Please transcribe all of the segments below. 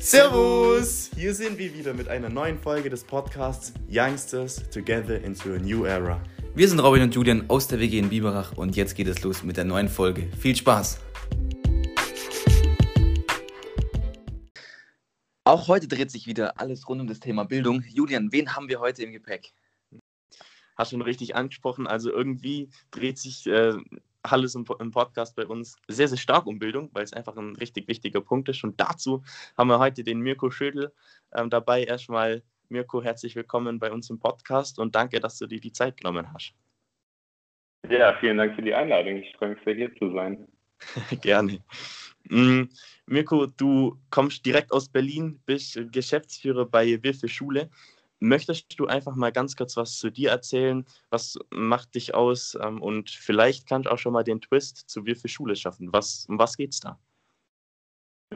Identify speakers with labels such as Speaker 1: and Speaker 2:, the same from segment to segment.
Speaker 1: Servus! Hier sind wir wieder mit einer neuen Folge des Podcasts Youngsters Together into a New Era.
Speaker 2: Wir sind Robin und Julian aus der WG in Biberach und jetzt geht es los mit der neuen Folge. Viel Spaß! Auch heute dreht sich wieder alles rund um das Thema Bildung. Julian, wen haben wir heute im Gepäck?
Speaker 1: Hast schon richtig angesprochen, also irgendwie dreht sich äh, alles im, im, Podcast bei uns sehr, sehr stark um Bildung, weil es einfach ein richtig wichtiger Punkt ist. Und dazu haben wir heute den Mirko Schödel ähm, dabei. Erstmal, Mirko, herzlich willkommen bei uns im Podcast und danke, dass du dir die Zeit genommen hast.
Speaker 3: Ja, vielen Dank für die Einladung. Ich freue mich sehr, hier zu sein.
Speaker 1: Gerne. Mm, Mirko, du kommst direkt aus Berlin, bist Geschäftsführer bei Wilfe Schule. Möchtest du einfach mal ganz kurz was zu dir erzählen? Was macht dich aus? Ähm, und vielleicht kannst du auch schon mal den Twist zu Wilfe Schule schaffen. Was, um was geht's da?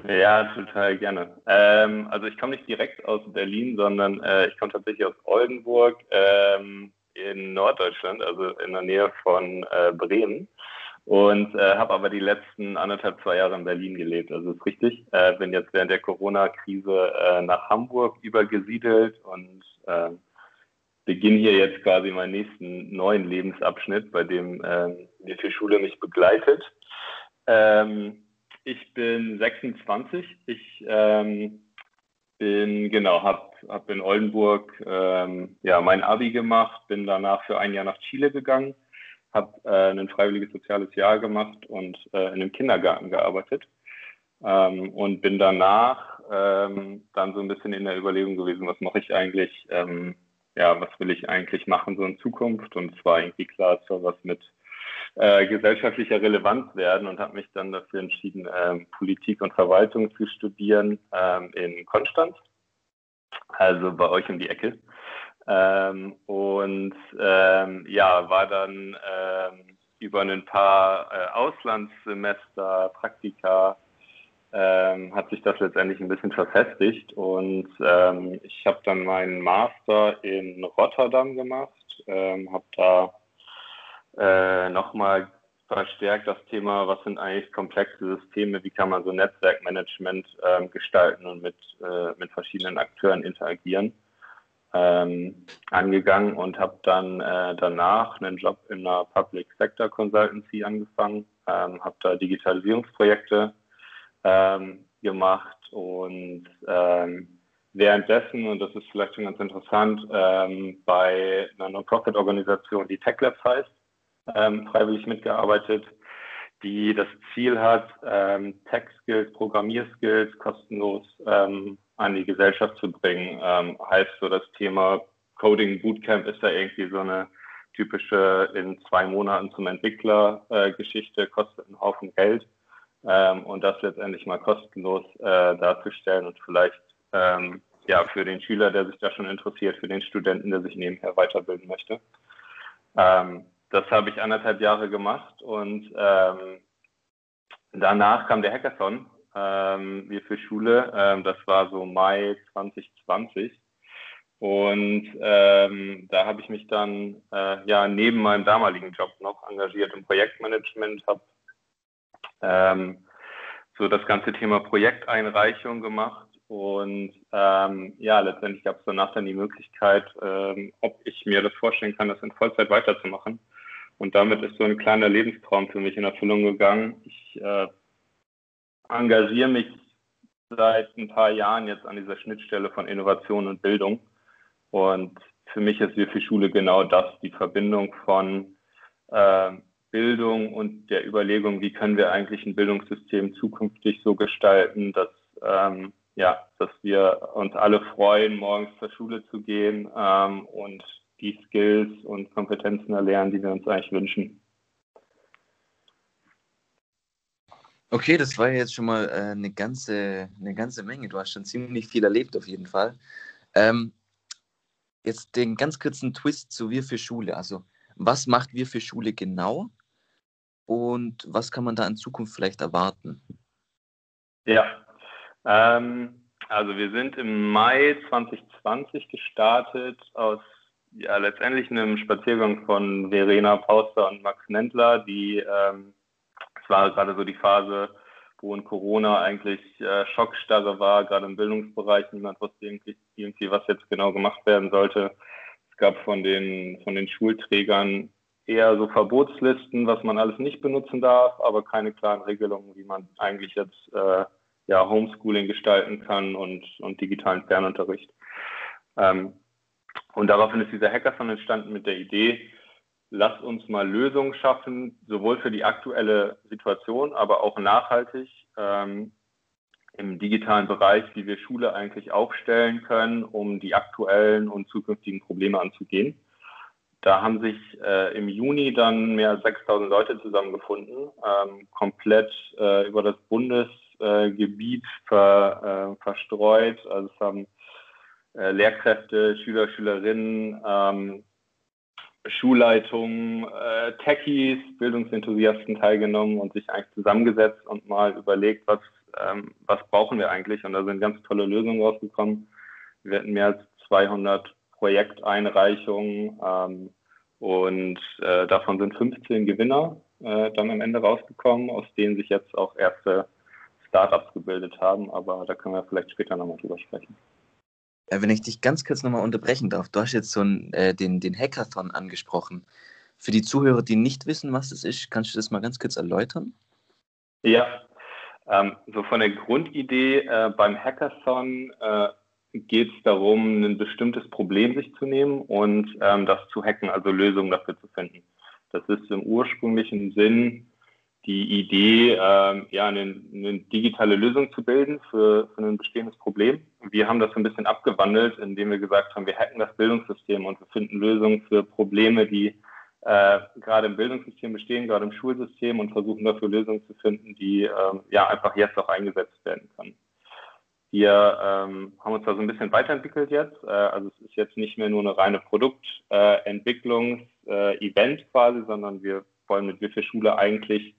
Speaker 3: Ja, total gerne. Ähm, also ich komme nicht direkt aus Berlin, sondern äh, ich komme tatsächlich aus Oldenburg ähm, in Norddeutschland, also in der Nähe von äh, Bremen und äh, habe aber die letzten anderthalb, zwei Jahre in Berlin gelebt. Also ist richtig. Äh, bin jetzt während der Corona-Krise äh, nach Hamburg übergesiedelt und äh, beginne hier jetzt quasi meinen nächsten neuen Lebensabschnitt, bei dem äh, die Schule mich begleitet. Ähm, ich bin 26. Ich ähm, bin genau, habe hab in Oldenburg ähm, ja mein Abi gemacht, bin danach für ein Jahr nach Chile gegangen habe äh, ein freiwilliges soziales Jahr gemacht und äh, in einem Kindergarten gearbeitet ähm, und bin danach ähm, dann so ein bisschen in der Überlegung gewesen, was mache ich eigentlich, ähm, ja, was will ich eigentlich machen so in Zukunft und es war irgendwie klar, es soll was mit äh, gesellschaftlicher Relevanz werden und habe mich dann dafür entschieden, ähm, Politik und Verwaltung zu studieren ähm, in Konstanz, also bei euch um die Ecke. Ähm, und ähm, ja, war dann ähm, über ein paar äh, Auslandssemester, Praktika, ähm, hat sich das letztendlich ein bisschen verfestigt. Und ähm, ich habe dann meinen Master in Rotterdam gemacht, ähm, habe da äh, nochmal verstärkt das Thema, was sind eigentlich komplexe Systeme, wie kann man so Netzwerkmanagement ähm, gestalten und mit, äh, mit verschiedenen Akteuren interagieren ähm, angegangen und habe dann äh, danach einen Job in einer Public Sector Consultancy angefangen, ähm, habe da Digitalisierungsprojekte ähm, gemacht und ähm, währenddessen, und das ist vielleicht schon ganz interessant, ähm, bei einer Non-Profit-Organisation, die Tech Labs heißt, ähm, freiwillig mitgearbeitet, die das Ziel hat, Tech-Skills, Programmierskills kostenlos an die Gesellschaft zu bringen. Ähm, heißt so das Thema Coding Bootcamp ist da irgendwie so eine typische in zwei Monaten zum Entwickler äh, Geschichte, kostet einen Haufen Geld. Ähm, und das letztendlich mal kostenlos äh, darzustellen und vielleicht ähm, ja für den Schüler, der sich da schon interessiert, für den Studenten, der sich nebenher weiterbilden möchte. Ähm, das habe ich anderthalb Jahre gemacht und ähm, danach kam der Hackathon ähm, wir für Schule. Ähm, das war so Mai 2020. Und ähm, da habe ich mich dann äh, ja neben meinem damaligen Job noch engagiert im Projektmanagement, habe ähm, so das ganze Thema Projekteinreichung gemacht und ähm, ja, letztendlich gab es danach dann die Möglichkeit, ähm, ob ich mir das vorstellen kann, das in Vollzeit weiterzumachen. Und damit ist so ein kleiner Lebenstraum für mich in Erfüllung gegangen. Ich äh, engagiere mich seit ein paar Jahren jetzt an dieser Schnittstelle von Innovation und Bildung. Und für mich ist wir für Schule genau das, die Verbindung von äh, Bildung und der Überlegung, wie können wir eigentlich ein Bildungssystem zukünftig so gestalten, dass, ähm, ja, dass wir uns alle freuen, morgens zur Schule zu gehen ähm, und die Skills und Kompetenzen erlernen, die wir uns eigentlich wünschen.
Speaker 2: Okay, das war jetzt schon mal äh, eine, ganze, eine ganze Menge. Du hast schon ziemlich viel erlebt auf jeden Fall. Ähm, jetzt den ganz kurzen Twist zu Wir für Schule. Also, was macht Wir für Schule genau und was kann man da in Zukunft vielleicht erwarten?
Speaker 3: Ja, ähm, also wir sind im Mai 2020 gestartet aus ja, letztendlich einem Spaziergang von Verena Pauster und Max Nendler, die ähm, war gerade so die Phase, wo in Corona eigentlich äh, Schockstarre war, gerade im Bildungsbereich. Niemand wusste irgendwie, irgendwie, was jetzt genau gemacht werden sollte. Es gab von den, von den Schulträgern eher so Verbotslisten, was man alles nicht benutzen darf, aber keine klaren Regelungen, wie man eigentlich jetzt äh, ja, Homeschooling gestalten kann und, und digitalen Fernunterricht. Ähm, und daraufhin ist dieser Hackathon entstanden mit der Idee, lasst uns mal Lösungen schaffen, sowohl für die aktuelle Situation, aber auch nachhaltig ähm, im digitalen Bereich, wie wir Schule eigentlich aufstellen können, um die aktuellen und zukünftigen Probleme anzugehen. Da haben sich äh, im Juni dann mehr als 6000 Leute zusammengefunden, ähm, komplett äh, über das Bundesgebiet ver, äh, verstreut. Also es haben äh, Lehrkräfte, Schüler, Schülerinnen, ähm, Schulleitungen, äh, Techies, Bildungsenthusiasten teilgenommen und sich eigentlich zusammengesetzt und mal überlegt, was, ähm, was brauchen wir eigentlich. Und da sind ganz tolle Lösungen rausgekommen. Wir hatten mehr als 200 Projekteinreichungen ähm, und äh, davon sind 15 Gewinner äh, dann am Ende rausgekommen, aus denen sich jetzt auch erste Startups gebildet haben. Aber da können wir vielleicht später nochmal drüber sprechen.
Speaker 2: Äh, wenn ich dich ganz kurz nochmal unterbrechen darf, du hast jetzt so einen, äh, den, den Hackathon angesprochen. Für die Zuhörer, die nicht wissen, was das ist, kannst du das mal ganz kurz erläutern?
Speaker 3: Ja, ähm, so von der Grundidee äh, beim Hackathon äh, geht es darum, ein bestimmtes Problem sich zu nehmen und ähm, das zu hacken, also Lösungen dafür zu finden. Das ist im ursprünglichen Sinn die Idee, ähm, ja, eine, eine, digitale Lösung zu bilden für, für ein bestehendes Problem. Wir haben das ein bisschen abgewandelt, indem wir gesagt haben, wir hacken das Bildungssystem und wir finden Lösungen für Probleme, die äh, gerade im Bildungssystem bestehen, gerade im Schulsystem und versuchen dafür Lösungen zu finden, die äh, ja einfach jetzt auch eingesetzt werden können. Wir ähm, haben uns da so ein bisschen weiterentwickelt jetzt. Äh, also es ist jetzt nicht mehr nur eine reine Produktentwicklungs-Event äh, quasi, sondern wir wollen mit Wir für Schule eigentlich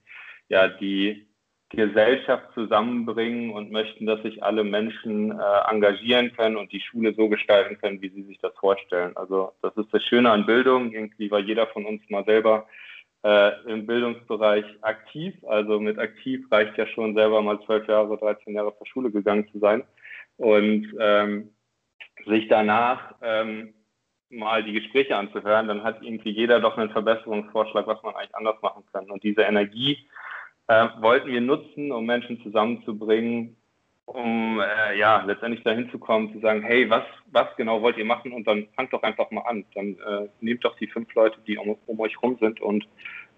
Speaker 3: ja die Gesellschaft zusammenbringen und möchten, dass sich alle Menschen äh, engagieren können und die Schule so gestalten können, wie sie sich das vorstellen. Also das ist das Schöne an Bildung. Irgendwie war jeder von uns mal selber äh, im Bildungsbereich aktiv. Also mit aktiv reicht ja schon selber mal zwölf Jahre, 13 Jahre zur Schule gegangen zu sein. Und ähm, sich danach ähm, mal die Gespräche anzuhören, dann hat irgendwie jeder doch einen Verbesserungsvorschlag, was man eigentlich anders machen kann. Und diese Energie, äh, wollten wir nutzen, um Menschen zusammenzubringen, um äh, ja letztendlich dahin zu kommen, zu sagen, hey, was, was genau wollt ihr machen? Und dann fangt doch einfach mal an. Dann äh, nehmt doch die fünf Leute, die um, um euch rum sind und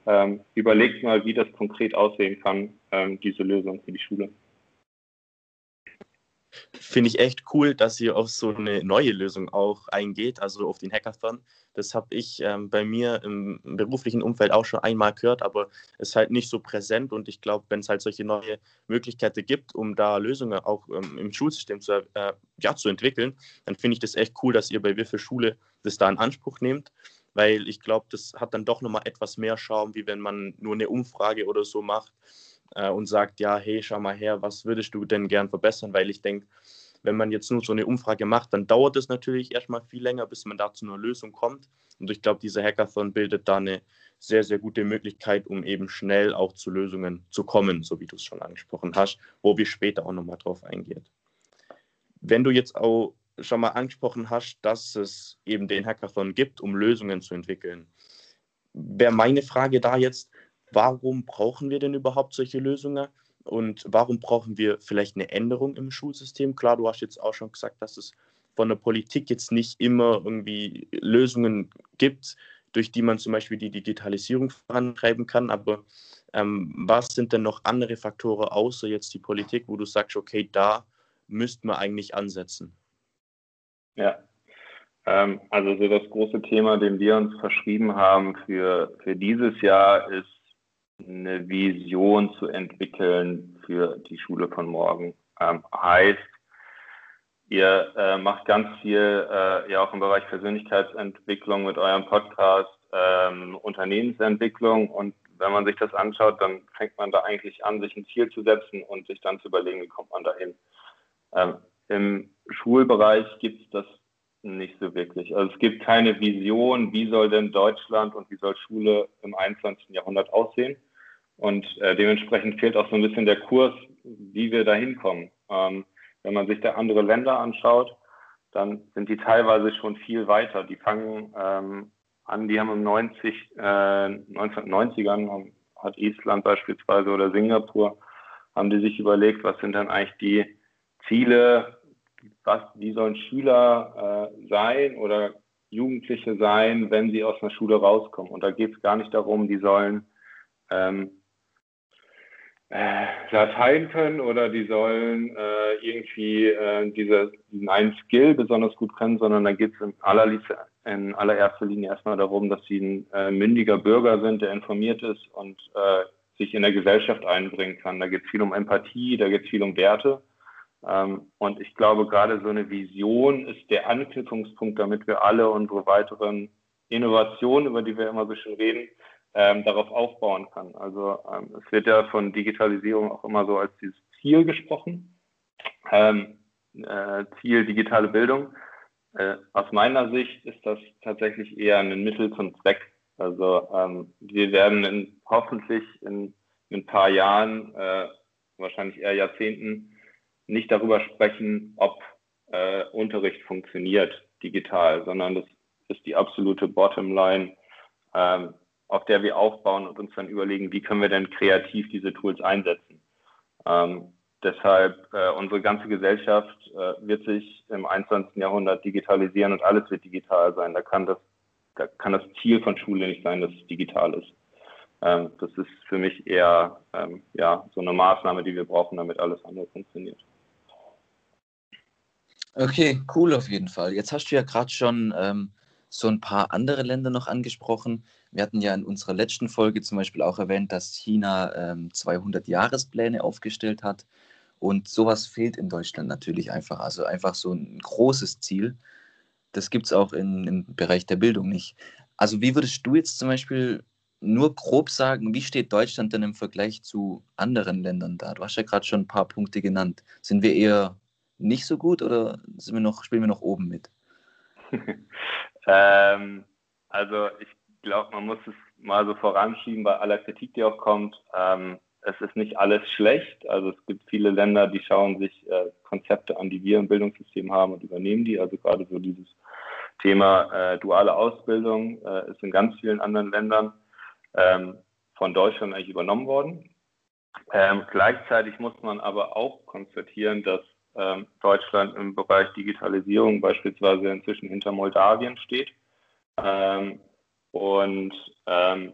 Speaker 3: ähm, überlegt mal, wie das konkret aussehen kann, ähm, diese Lösung für die Schule.
Speaker 1: Finde ich echt cool, dass ihr auf so eine neue Lösung auch eingeht, also auf den Hackathon. Das habe ich ähm, bei mir im beruflichen Umfeld auch schon einmal gehört, aber es ist halt nicht so präsent und ich glaube, wenn es halt solche neue Möglichkeiten gibt, um da Lösungen auch ähm, im Schulsystem zu, äh, ja, zu entwickeln, dann finde ich das echt cool, dass ihr bei Wir für Schule das da in Anspruch nehmt, weil ich glaube, das hat dann doch nochmal etwas mehr Schaum, wie wenn man nur eine Umfrage oder so macht äh, und sagt, ja, hey, schau mal her, was würdest du denn gern verbessern, weil ich denke, wenn man jetzt nur so eine Umfrage macht, dann dauert es natürlich erstmal viel länger, bis man da zu einer Lösung kommt. Und ich glaube, dieser Hackathon bildet da eine sehr, sehr gute Möglichkeit, um eben schnell auch zu Lösungen zu kommen, so wie du es schon angesprochen hast, wo wir später auch nochmal drauf eingehen. Wenn du jetzt auch schon mal angesprochen hast, dass es eben den Hackathon gibt, um Lösungen zu entwickeln, wäre meine Frage da jetzt, warum brauchen wir denn überhaupt solche Lösungen? Und warum brauchen wir vielleicht eine Änderung im Schulsystem? Klar, du hast jetzt auch schon gesagt, dass es von der Politik jetzt nicht immer irgendwie Lösungen gibt, durch die man zum Beispiel die Digitalisierung vorantreiben kann. Aber ähm, was sind denn noch andere Faktoren außer jetzt die Politik, wo du sagst, okay, da müsste man eigentlich ansetzen?
Speaker 3: Ja, ähm, also so das große Thema, dem wir uns verschrieben haben für, für dieses Jahr, ist eine Vision zu entwickeln für die Schule von morgen. Ähm, heißt, ihr äh, macht ganz viel äh, ja auch im Bereich Persönlichkeitsentwicklung mit eurem Podcast, ähm, Unternehmensentwicklung und wenn man sich das anschaut, dann fängt man da eigentlich an, sich ein Ziel zu setzen und sich dann zu überlegen, wie kommt man dahin. Ähm, Im Schulbereich gibt es das nicht so wirklich. Also es gibt keine Vision, wie soll denn Deutschland und wie soll Schule im 21. Jahrhundert aussehen. Und äh, dementsprechend fehlt auch so ein bisschen der Kurs, wie wir da hinkommen. Ähm, wenn man sich da andere Länder anschaut, dann sind die teilweise schon viel weiter. Die fangen ähm, an, die haben im 90, äh, 1990ern, hat Island beispielsweise oder Singapur, haben die sich überlegt, was sind dann eigentlich die Ziele, was, wie sollen Schüler äh, sein oder Jugendliche sein, wenn sie aus einer Schule rauskommen. Und da geht es gar nicht darum, die sollen ähm, äh, Latein können oder die sollen äh, irgendwie äh, diese, diesen einen Skill besonders gut können, sondern da geht es in, in allererster Linie erstmal darum, dass sie ein äh, mündiger Bürger sind, der informiert ist und äh, sich in der Gesellschaft einbringen kann. Da geht es viel um Empathie, da geht es viel um Werte. Ähm, und ich glaube, gerade so eine Vision ist der Anknüpfungspunkt, damit wir alle unsere weiteren Innovationen, über die wir immer so schön reden, ähm, darauf aufbauen kann. Also ähm, es wird ja von Digitalisierung auch immer so als dieses Ziel gesprochen. Ähm, äh, Ziel digitale Bildung. Äh, aus meiner Sicht ist das tatsächlich eher ein Mittel zum Zweck. Also ähm, wir werden in, hoffentlich in, in, ein paar Jahren, äh, wahrscheinlich eher Jahrzehnten, nicht darüber sprechen, ob äh, Unterricht funktioniert digital, sondern das ist die absolute Bottomline. Ähm, auf der wir aufbauen und uns dann überlegen, wie können wir denn kreativ diese Tools einsetzen. Ähm, deshalb, äh, unsere ganze Gesellschaft äh, wird sich im 21. Jahrhundert digitalisieren und alles wird digital sein. Da kann das, da kann das Ziel von Schule nicht sein, dass es digital ist. Ähm, das ist für mich eher ähm, ja, so eine Maßnahme, die wir brauchen, damit alles andere funktioniert.
Speaker 2: Okay, cool auf jeden Fall. Jetzt hast du ja gerade schon ähm, so ein paar andere Länder noch angesprochen. Wir hatten ja in unserer letzten Folge zum Beispiel auch erwähnt, dass China ähm, 200 Jahrespläne aufgestellt hat. Und sowas fehlt in Deutschland natürlich einfach. Also einfach so ein großes Ziel. Das gibt es auch in, im Bereich der Bildung nicht. Also wie würdest du jetzt zum Beispiel nur grob sagen, wie steht Deutschland denn im Vergleich zu anderen Ländern da? Du hast ja gerade schon ein paar Punkte genannt. Sind wir eher nicht so gut oder wir noch, spielen wir noch oben mit?
Speaker 3: ähm, also ich glaube, man muss es mal so voranschieben bei aller Kritik, die auch kommt. Ähm, es ist nicht alles schlecht. Also es gibt viele Länder, die schauen sich äh, Konzepte an, die wir im Bildungssystem haben und übernehmen die. Also gerade so dieses Thema äh, duale Ausbildung äh, ist in ganz vielen anderen Ländern ähm, von Deutschland eigentlich übernommen worden. Ähm, gleichzeitig muss man aber auch konstatieren, dass ähm, Deutschland im Bereich Digitalisierung beispielsweise inzwischen hinter Moldawien steht. Und ähm,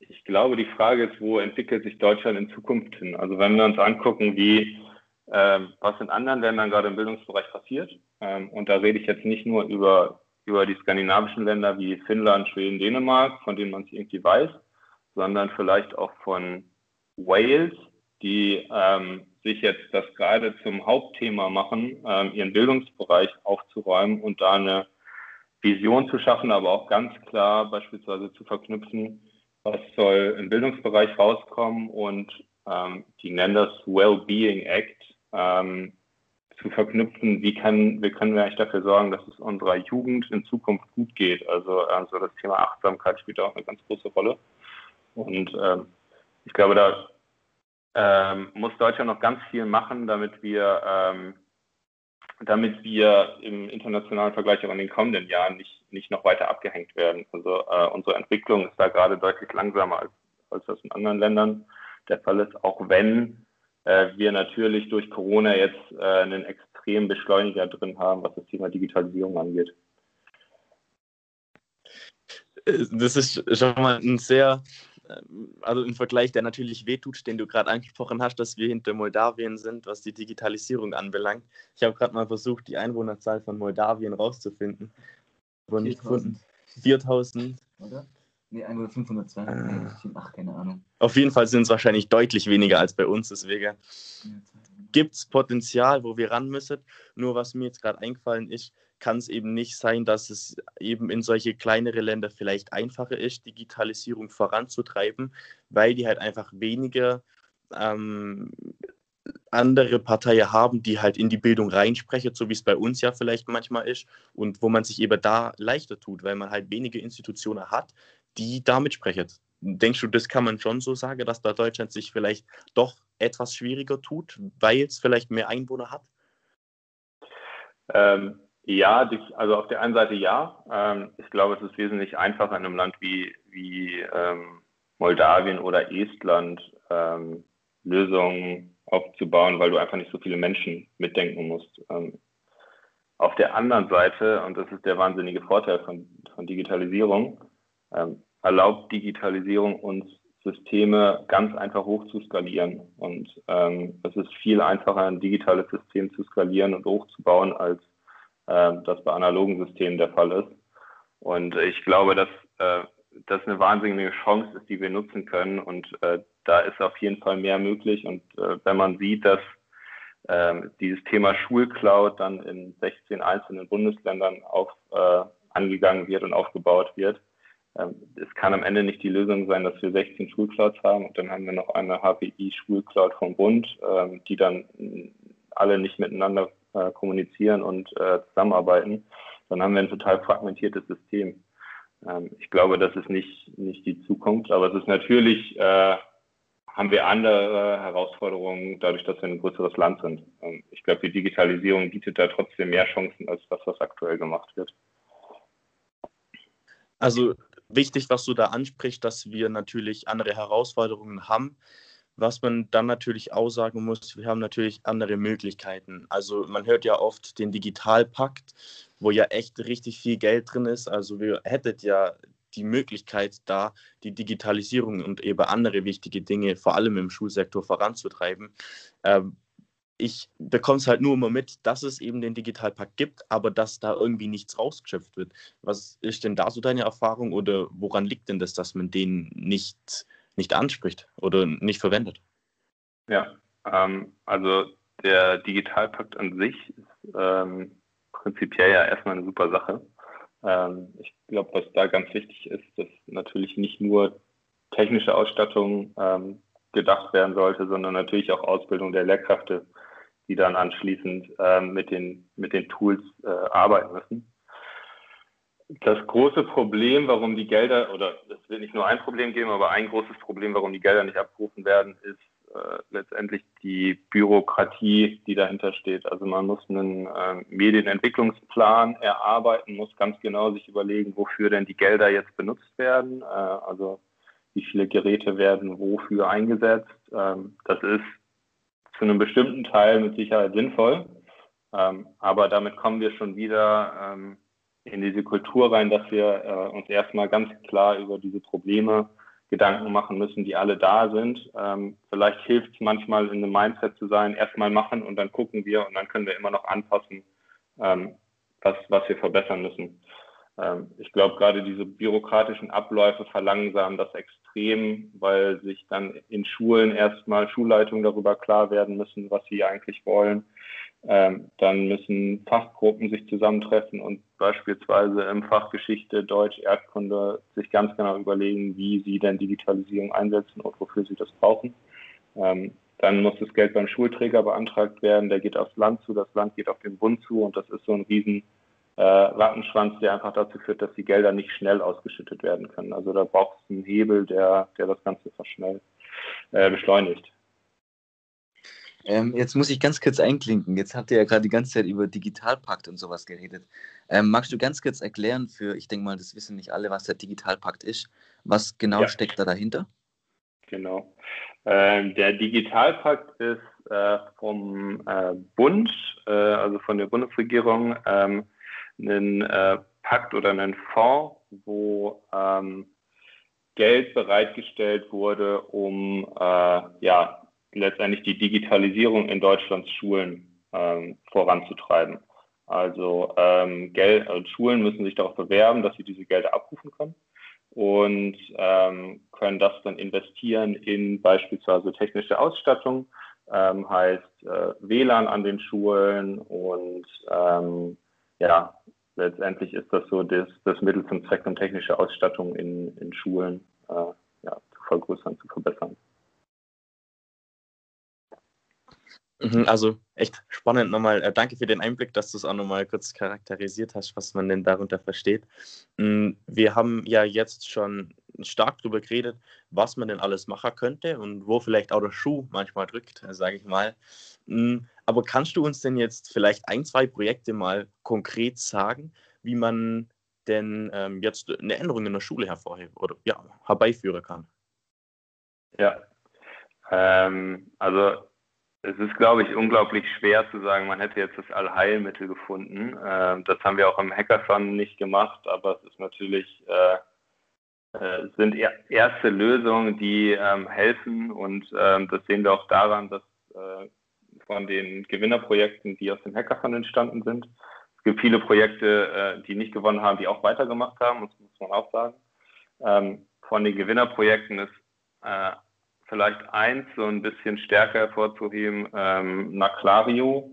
Speaker 3: ich glaube, die Frage ist, wo entwickelt sich Deutschland in Zukunft hin? Also wenn wir uns angucken, wie ähm, was in anderen Ländern gerade im Bildungsbereich passiert, ähm, und da rede ich jetzt nicht nur über, über die skandinavischen Länder wie Finnland, Schweden, Dänemark, von denen man es irgendwie weiß, sondern vielleicht auch von Wales, die ähm, sich jetzt das gerade zum Hauptthema machen, ähm, ihren Bildungsbereich aufzuräumen und da eine Vision zu schaffen, aber auch ganz klar beispielsweise zu verknüpfen, was soll im Bildungsbereich rauskommen und ähm, die nennen das Wellbeing Act ähm, zu verknüpfen, wie kann, wie können wir eigentlich dafür sorgen, dass es unserer Jugend in Zukunft gut geht. Also, also das Thema Achtsamkeit spielt auch eine ganz große Rolle. Und ähm, ich glaube, da ähm, muss Deutschland noch ganz viel machen, damit wir ähm, damit wir im internationalen Vergleich auch in den kommenden Jahren nicht, nicht noch weiter abgehängt werden. Also äh, unsere Entwicklung ist da gerade deutlich langsamer als, als das in anderen Ländern der Fall ist, auch wenn äh, wir natürlich durch Corona jetzt äh, einen extremen Beschleuniger drin haben, was das Thema Digitalisierung angeht.
Speaker 1: Das ist schon mal ein sehr also ein Vergleich, der natürlich wehtut, den du gerade angesprochen hast, dass wir hinter Moldawien sind, was die Digitalisierung anbelangt. Ich habe gerade mal versucht, die Einwohnerzahl von Moldawien rauszufinden, aber nicht gefunden. 4000. Oder? Nee, Einwohner 502. Ah. Ach, keine Ahnung. Auf jeden Fall sind es wahrscheinlich deutlich weniger als bei uns, deswegen gibt es Potenzial, wo wir ran müssen. Nur was mir jetzt gerade eingefallen ist, kann es eben nicht sein, dass es eben in solche kleinere Länder vielleicht einfacher ist, Digitalisierung voranzutreiben, weil die halt einfach weniger ähm, andere Parteien haben, die halt in die Bildung reinsprechen, so wie es bei uns ja vielleicht manchmal ist und wo man sich eben da leichter tut, weil man halt wenige Institutionen hat, die da mitsprechen. Denkst du, das kann man schon so sagen, dass da Deutschland sich vielleicht doch etwas schwieriger tut, weil es vielleicht mehr Einwohner hat?
Speaker 3: Ähm, ja, also auf der einen Seite ja. Ähm, ich glaube, es ist wesentlich einfacher in einem Land wie, wie ähm, Moldawien oder Estland ähm, Lösungen aufzubauen, weil du einfach nicht so viele Menschen mitdenken musst. Auf der anderen Seite, und das ist der wahnsinnige Vorteil von, von Digitalisierung, erlaubt Digitalisierung uns Systeme ganz einfach hoch zu skalieren. Und es ist viel einfacher, ein digitales System zu skalieren und hochzubauen, als äh, das bei analogen Systemen der Fall ist. Und ich glaube, dass äh, das eine wahnsinnige Chance ist, die wir nutzen können. Und äh, da ist auf jeden Fall mehr möglich. Und äh, wenn man sieht, dass äh, dieses Thema Schulcloud dann in 16 einzelnen Bundesländern auf, äh, angegangen wird und aufgebaut wird, ähm, es kann am Ende nicht die Lösung sein, dass wir 16 Schulclouds haben und dann haben wir noch eine HPI-Schulcloud vom Bund, ähm, die dann alle nicht miteinander äh, kommunizieren und äh, zusammenarbeiten. Dann haben wir ein total fragmentiertes System. Ähm, ich glaube, das ist nicht, nicht die Zukunft, aber es ist natürlich, äh, haben wir andere Herausforderungen dadurch, dass wir ein größeres Land sind. ich glaube, die Digitalisierung bietet da trotzdem mehr Chancen als das, was aktuell gemacht wird.
Speaker 1: Also wichtig, was du da ansprichst, dass wir natürlich andere Herausforderungen haben. Was man dann natürlich auch sagen muss, wir haben natürlich andere Möglichkeiten. Also man hört ja oft den Digitalpakt, wo ja echt richtig viel Geld drin ist. Also wir hätten ja die Möglichkeit da, die Digitalisierung und eben andere wichtige Dinge, vor allem im Schulsektor, voranzutreiben. Ähm, ich bekomme es halt nur immer mit, dass es eben den Digitalpakt gibt, aber dass da irgendwie nichts rausgeschöpft wird. Was ist denn da so deine Erfahrung oder woran liegt denn das, dass man den nicht, nicht anspricht oder nicht verwendet?
Speaker 3: Ja, ähm, also der Digitalpakt an sich ist ähm, prinzipiell ja erstmal eine super Sache. Ähm, ich glaube, was da ganz wichtig ist, dass natürlich nicht nur technische Ausstattung ähm, gedacht werden sollte, sondern natürlich auch Ausbildung der Lehrkräfte die dann anschließend äh, mit, den, mit den Tools äh, arbeiten müssen. Das große Problem, warum die Gelder, oder es wird nicht nur ein Problem geben, aber ein großes Problem, warum die Gelder nicht abgerufen werden, ist äh, letztendlich die Bürokratie, die dahinter steht. Also man muss einen äh, Medienentwicklungsplan erarbeiten, muss ganz genau sich überlegen, wofür denn die Gelder jetzt benutzt werden. Äh, also wie viele Geräte werden wofür eingesetzt. Ähm, das ist zu einem bestimmten Teil mit Sicherheit sinnvoll. Ähm, aber damit kommen wir schon wieder ähm, in diese Kultur rein, dass wir äh, uns erstmal ganz klar über diese Probleme Gedanken machen müssen, die alle da sind. Ähm, vielleicht hilft es manchmal in einem Mindset zu sein, erstmal machen und dann gucken wir und dann können wir immer noch anpassen, ähm, was, was wir verbessern müssen. Ähm, ich glaube, gerade diese bürokratischen Abläufe verlangsamen das extrem, weil sich dann in Schulen erstmal Schulleitungen darüber klar werden müssen, was sie eigentlich wollen. Ähm, dann müssen Fachgruppen sich zusammentreffen und beispielsweise im Fach Geschichte, Deutsch, Erdkunde sich ganz genau überlegen, wie sie denn Digitalisierung einsetzen und wofür sie das brauchen. Ähm, dann muss das Geld beim Schulträger beantragt werden, der geht aufs Land zu, das Land geht auf den Bund zu und das ist so ein riesen äh, Rattenschwanz, der einfach dazu führt, dass die Gelder nicht schnell ausgeschüttet werden können. Also da braucht es einen Hebel, der, der das Ganze verschnellt, äh, beschleunigt.
Speaker 2: Ähm, jetzt muss ich ganz kurz einklinken. Jetzt habt ihr ja gerade die ganze Zeit über Digitalpakt und sowas geredet. Ähm, magst du ganz kurz erklären für, ich denke mal, das wissen nicht alle, was der Digitalpakt ist. Was genau ja. steckt da dahinter?
Speaker 3: Genau. Ähm, der Digitalpakt ist äh, vom äh, Bund, äh, also von der Bundesregierung, ähm, einen äh, Pakt oder einen Fonds, wo ähm, Geld bereitgestellt wurde, um äh, ja letztendlich die Digitalisierung in Deutschlands Schulen ähm, voranzutreiben. Also ähm, Geld, also Schulen müssen sich darauf bewerben, dass sie diese Gelder abrufen können und ähm, können das dann investieren in beispielsweise technische Ausstattung, ähm, heißt äh, WLAN an den Schulen und ähm, ja, letztendlich ist das so das, das Mittel zum Zweck, um technische Ausstattung in, in Schulen äh, ja, zu vergrößern, zu verbessern.
Speaker 1: Mhm, also echt spannend nochmal. Äh, danke für den Einblick, dass du es auch nochmal kurz charakterisiert hast, was man denn darunter versteht. Mm, wir haben ja jetzt schon stark darüber geredet, was man denn alles machen könnte und wo vielleicht auch der Schuh manchmal drückt, sage ich mal. Hm, aber kannst du uns denn jetzt vielleicht ein, zwei Projekte mal konkret sagen, wie man denn ähm, jetzt eine Änderung in der Schule hervorheben oder ja, herbeiführen kann?
Speaker 3: Ja, ähm, also es ist, glaube ich, unglaublich schwer zu sagen, man hätte jetzt das Allheilmittel gefunden. Ähm, das haben wir auch im Hackathon nicht gemacht, aber es ist natürlich, äh, äh, sind er erste Lösungen, die ähm, helfen und ähm, das sehen wir auch daran, dass äh, von den Gewinnerprojekten, die aus dem Hackathon entstanden sind, es gibt viele Projekte, äh, die nicht gewonnen haben, die auch weitergemacht haben, das muss man auch sagen. Ähm, von den Gewinnerprojekten ist äh, vielleicht eins so ein bisschen stärker hervorzuheben, ähm, Naclario,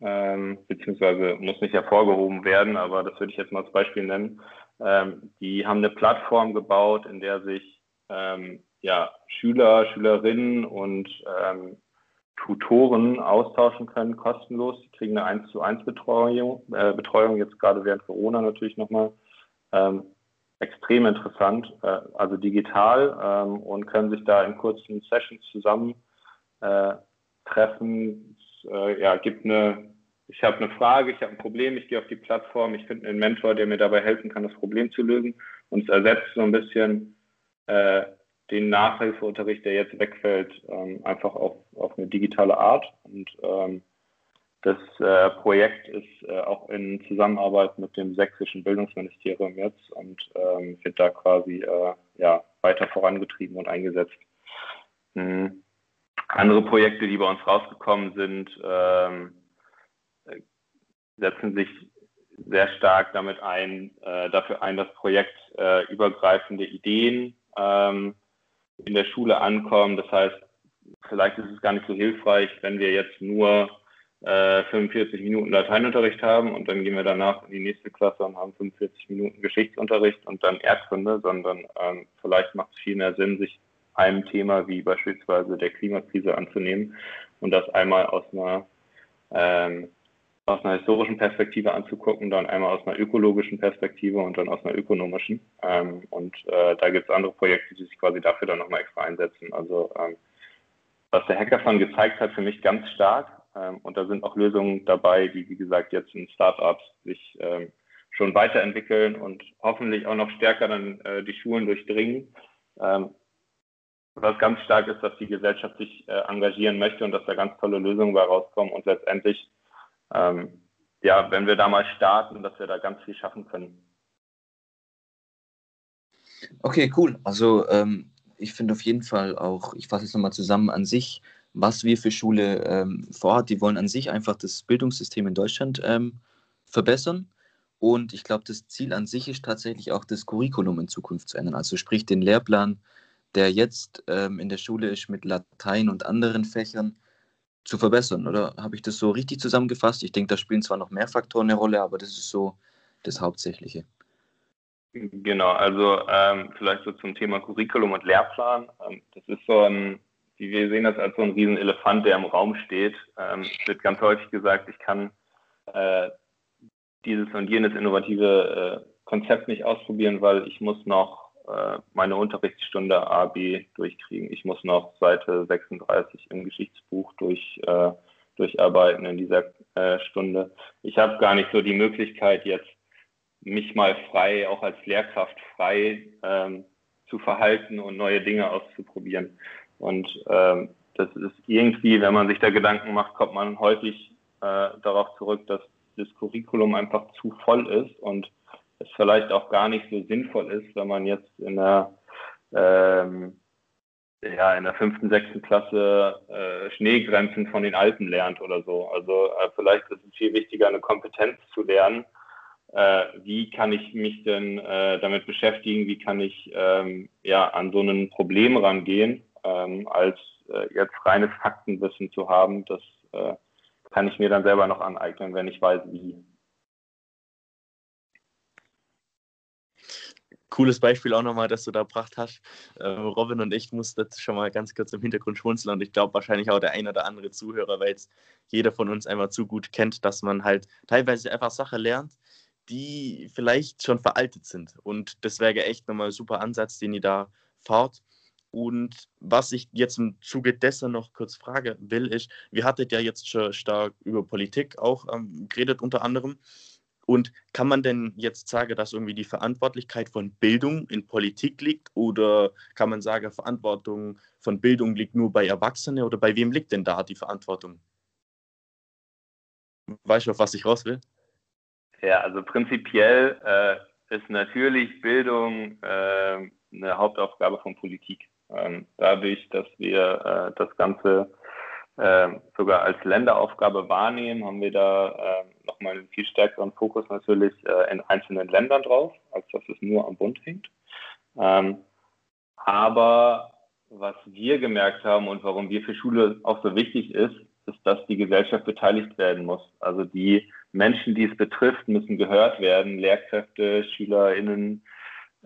Speaker 3: ähm, beziehungsweise muss nicht hervorgehoben werden, aber das würde ich jetzt mal als Beispiel nennen. Ähm, die haben eine Plattform gebaut, in der sich ähm, ja, Schüler, Schülerinnen und ähm, Tutoren austauschen können, kostenlos. Die kriegen eine 1 zu 1 Betreuung, äh, Betreuung jetzt gerade während Corona natürlich nochmal. Extrem interessant, äh, also digital ähm, und können sich da in kurzen Sessions zusammen äh, äh, ja, gibt eine, ich habe eine Frage, ich habe ein Problem, ich gehe auf die Plattform, ich finde einen Mentor, der mir dabei helfen kann, das Problem zu lösen. Und es ersetzt so ein bisschen äh, den Nachhilfeunterricht, der jetzt wegfällt, ähm, einfach auf, auf eine digitale Art. Und ähm, das äh, Projekt ist äh, auch in Zusammenarbeit mit dem sächsischen Bildungsministerium jetzt und ähm, wird da quasi äh, ja, weiter vorangetrieben und eingesetzt. Mhm. Andere Projekte, die bei uns rausgekommen sind, ähm, setzen sich sehr stark damit ein, äh, dafür ein, dass projektübergreifende äh, Ideen ähm, in der Schule ankommen. Das heißt, vielleicht ist es gar nicht so hilfreich, wenn wir jetzt nur 45 äh, Minuten Lateinunterricht haben und dann gehen wir danach in die nächste Klasse und haben 45 Minuten Geschichtsunterricht und dann Erdkunde, sondern ähm, vielleicht macht es viel mehr Sinn, sich einem Thema wie beispielsweise der Klimakrise anzunehmen und das einmal aus einer ähm, aus einer historischen Perspektive anzugucken, dann einmal aus einer ökologischen Perspektive und dann aus einer ökonomischen. Ähm, und äh, da gibt es andere Projekte, die sich quasi dafür dann nochmal extra einsetzen. Also ähm, was der Hackathon gezeigt hat, für mich ganz stark, und da sind auch Lösungen dabei, die, wie gesagt, jetzt in Startups sich ähm, schon weiterentwickeln und hoffentlich auch noch stärker dann äh, die Schulen durchdringen. Ähm, was ganz stark ist, dass die Gesellschaft sich äh, engagieren möchte und dass da ganz tolle Lösungen bei rauskommen und letztendlich, ähm, ja, wenn wir da mal starten, dass wir da ganz viel schaffen können.
Speaker 2: Okay, cool. Also ähm, ich finde auf jeden Fall auch, ich fasse es nochmal zusammen, an sich was wir für Schule ähm, vorhat. Die wollen an sich einfach das Bildungssystem in Deutschland ähm, verbessern. Und ich glaube, das Ziel an sich ist tatsächlich auch das Curriculum in Zukunft zu ändern. Also sprich den Lehrplan, der jetzt ähm, in der Schule ist mit Latein und anderen Fächern, zu verbessern. Oder habe ich das so richtig zusammengefasst? Ich denke, da spielen zwar noch mehr Faktoren eine Rolle, aber das ist so das Hauptsächliche.
Speaker 3: Genau, also ähm, vielleicht so zum Thema Curriculum und Lehrplan. Ähm, das ist so ein wir sehen das als so ein riesen Elefant, der im Raum steht. Ähm, es wird ganz häufig gesagt, ich kann äh, dieses und jenes innovative äh, Konzept nicht ausprobieren, weil ich muss noch äh, meine Unterrichtsstunde A, B durchkriegen. Ich muss noch Seite 36 im Geschichtsbuch durch, äh, durcharbeiten in dieser äh, Stunde. Ich habe gar nicht so die Möglichkeit jetzt mich mal frei, auch als Lehrkraft frei ähm, zu verhalten und neue Dinge auszuprobieren. Und ähm, das ist irgendwie, wenn man sich da Gedanken macht, kommt man häufig äh, darauf zurück, dass das Curriculum einfach zu voll ist und es vielleicht auch gar nicht so sinnvoll ist, wenn man jetzt in der ähm, ja, in der fünften, sechsten Klasse äh, Schneegrenzen von den Alpen lernt oder so. Also äh, vielleicht ist es viel wichtiger, eine Kompetenz zu lernen. Äh, wie kann ich mich denn äh, damit beschäftigen? Wie kann ich ähm, ja an so ein Problem rangehen? Ähm, als äh, jetzt reines Faktenwissen zu haben. Das äh, kann ich mir dann selber noch aneignen, wenn ich weiß, wie.
Speaker 1: Cooles Beispiel auch nochmal, das du da gebracht hast. Äh, Robin und ich mussten schon mal ganz kurz im Hintergrund schmunzeln und ich glaube wahrscheinlich auch der ein oder andere Zuhörer, weil jetzt jeder von uns einfach zu gut kennt, dass man halt teilweise einfach Sachen lernt, die vielleicht schon veraltet sind. Und das wäre echt nochmal ein super Ansatz, den ihr da fahrt. Und was ich jetzt im Zuge dessen noch kurz fragen will, ist, wir hattet ja jetzt schon stark über Politik auch ähm, geredet unter anderem. Und kann man denn jetzt sagen, dass irgendwie die Verantwortlichkeit von Bildung in Politik liegt? Oder kann man sagen, Verantwortung von Bildung liegt nur bei Erwachsenen? Oder bei wem liegt denn da die Verantwortung? Weißt du, auf was ich raus will?
Speaker 3: Ja, also prinzipiell äh, ist natürlich Bildung äh, eine Hauptaufgabe von Politik. Ähm, dadurch, dass wir äh, das Ganze äh, sogar als Länderaufgabe wahrnehmen, haben wir da äh, nochmal einen viel stärkeren Fokus natürlich äh, in einzelnen Ländern drauf, als dass es nur am Bund hängt. Ähm, aber was wir gemerkt haben und warum wir für Schule auch so wichtig ist, ist, dass die Gesellschaft beteiligt werden muss. Also die Menschen, die es betrifft, müssen gehört werden. Lehrkräfte, SchülerInnen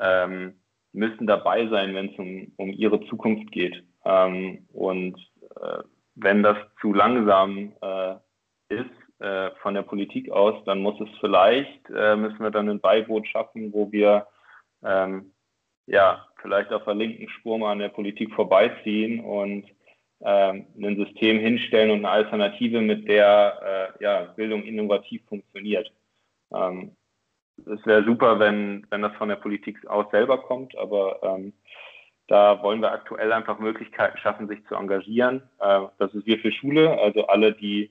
Speaker 3: ähm, müssen dabei sein, wenn es um, um ihre Zukunft geht. Ähm, und äh, wenn das zu langsam äh, ist äh, von der Politik aus, dann muss es vielleicht, äh, müssen wir dann ein Beiboot schaffen, wo wir ähm, ja vielleicht auf der linken Spur mal an der Politik vorbeiziehen und ähm, ein System hinstellen und eine Alternative, mit der äh, ja, Bildung innovativ funktioniert. Ähm, es wäre super, wenn, wenn das von der Politik aus selber kommt, aber ähm, da wollen wir aktuell einfach Möglichkeiten schaffen, sich zu engagieren. Äh, das ist wir für Schule, also alle, die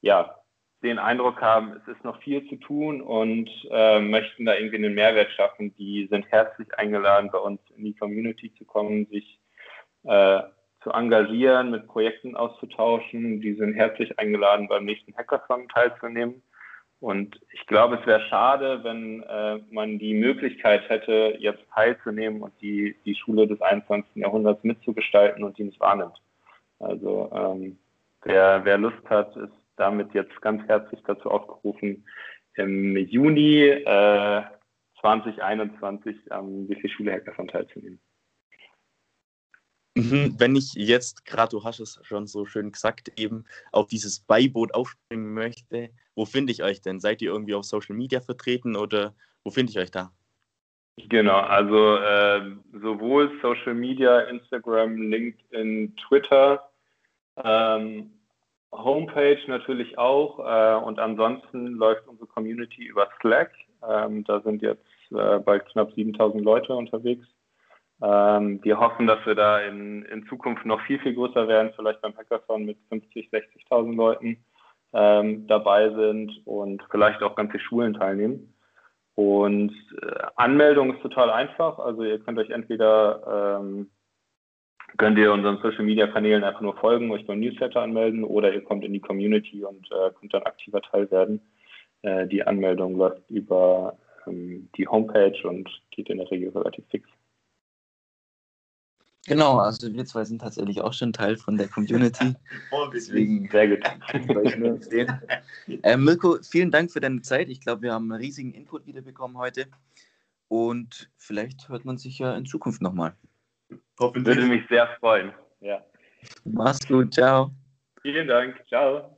Speaker 3: ja den Eindruck haben, es ist noch viel zu tun und äh, möchten da irgendwie einen Mehrwert schaffen, die sind herzlich eingeladen, bei uns in die Community zu kommen, sich äh, zu engagieren, mit Projekten auszutauschen. Die sind herzlich eingeladen, beim nächsten Hackathon teilzunehmen. Und ich glaube, es wäre schade, wenn äh, man die Möglichkeit hätte, jetzt teilzunehmen und die, die Schule des 21. Jahrhunderts mitzugestalten und die nicht wahrnimmt. Also ähm, wer, wer Lust hat, ist damit jetzt ganz herzlich dazu aufgerufen, im Juni äh, 2021 am WC Schule Hackathon teilzunehmen.
Speaker 1: Mhm, wenn ich jetzt, gerade du hast es schon so schön gesagt, eben auf dieses Beiboot aufspringen möchte, wo finde ich euch denn? Seid ihr irgendwie auf Social Media vertreten oder wo finde ich euch da?
Speaker 3: Genau, also äh, sowohl Social Media, Instagram, LinkedIn, Twitter, ähm, Homepage natürlich auch äh, und ansonsten läuft unsere Community über Slack. Ähm, da sind jetzt äh, bald knapp 7000 Leute unterwegs. Ähm, wir hoffen, dass wir da in, in Zukunft noch viel, viel größer werden, vielleicht beim Hackathon mit 50, 60.000 Leuten ähm, dabei sind und vielleicht auch ganze Schulen teilnehmen. Und äh, Anmeldung ist total einfach. Also ihr könnt euch entweder ähm, könnt ihr unseren Social Media Kanälen einfach nur folgen, euch beim Newsletter anmelden oder ihr kommt in die Community und äh, könnt dann aktiver Teil werden. Äh, die Anmeldung läuft über ähm, die Homepage und geht in der Regel relativ fix.
Speaker 2: Genau, also wir zwei sind tatsächlich auch schon Teil von der Community.
Speaker 3: Oh, Deswegen sehr gut.
Speaker 2: äh, Mirko, vielen Dank für deine Zeit. Ich glaube, wir haben einen riesigen Input wieder bekommen heute. Und vielleicht hört man sich ja in Zukunft nochmal.
Speaker 3: Hoffentlich. Würde mich sehr freuen. Ja.
Speaker 2: Mach's gut, ciao.
Speaker 3: Vielen Dank, ciao.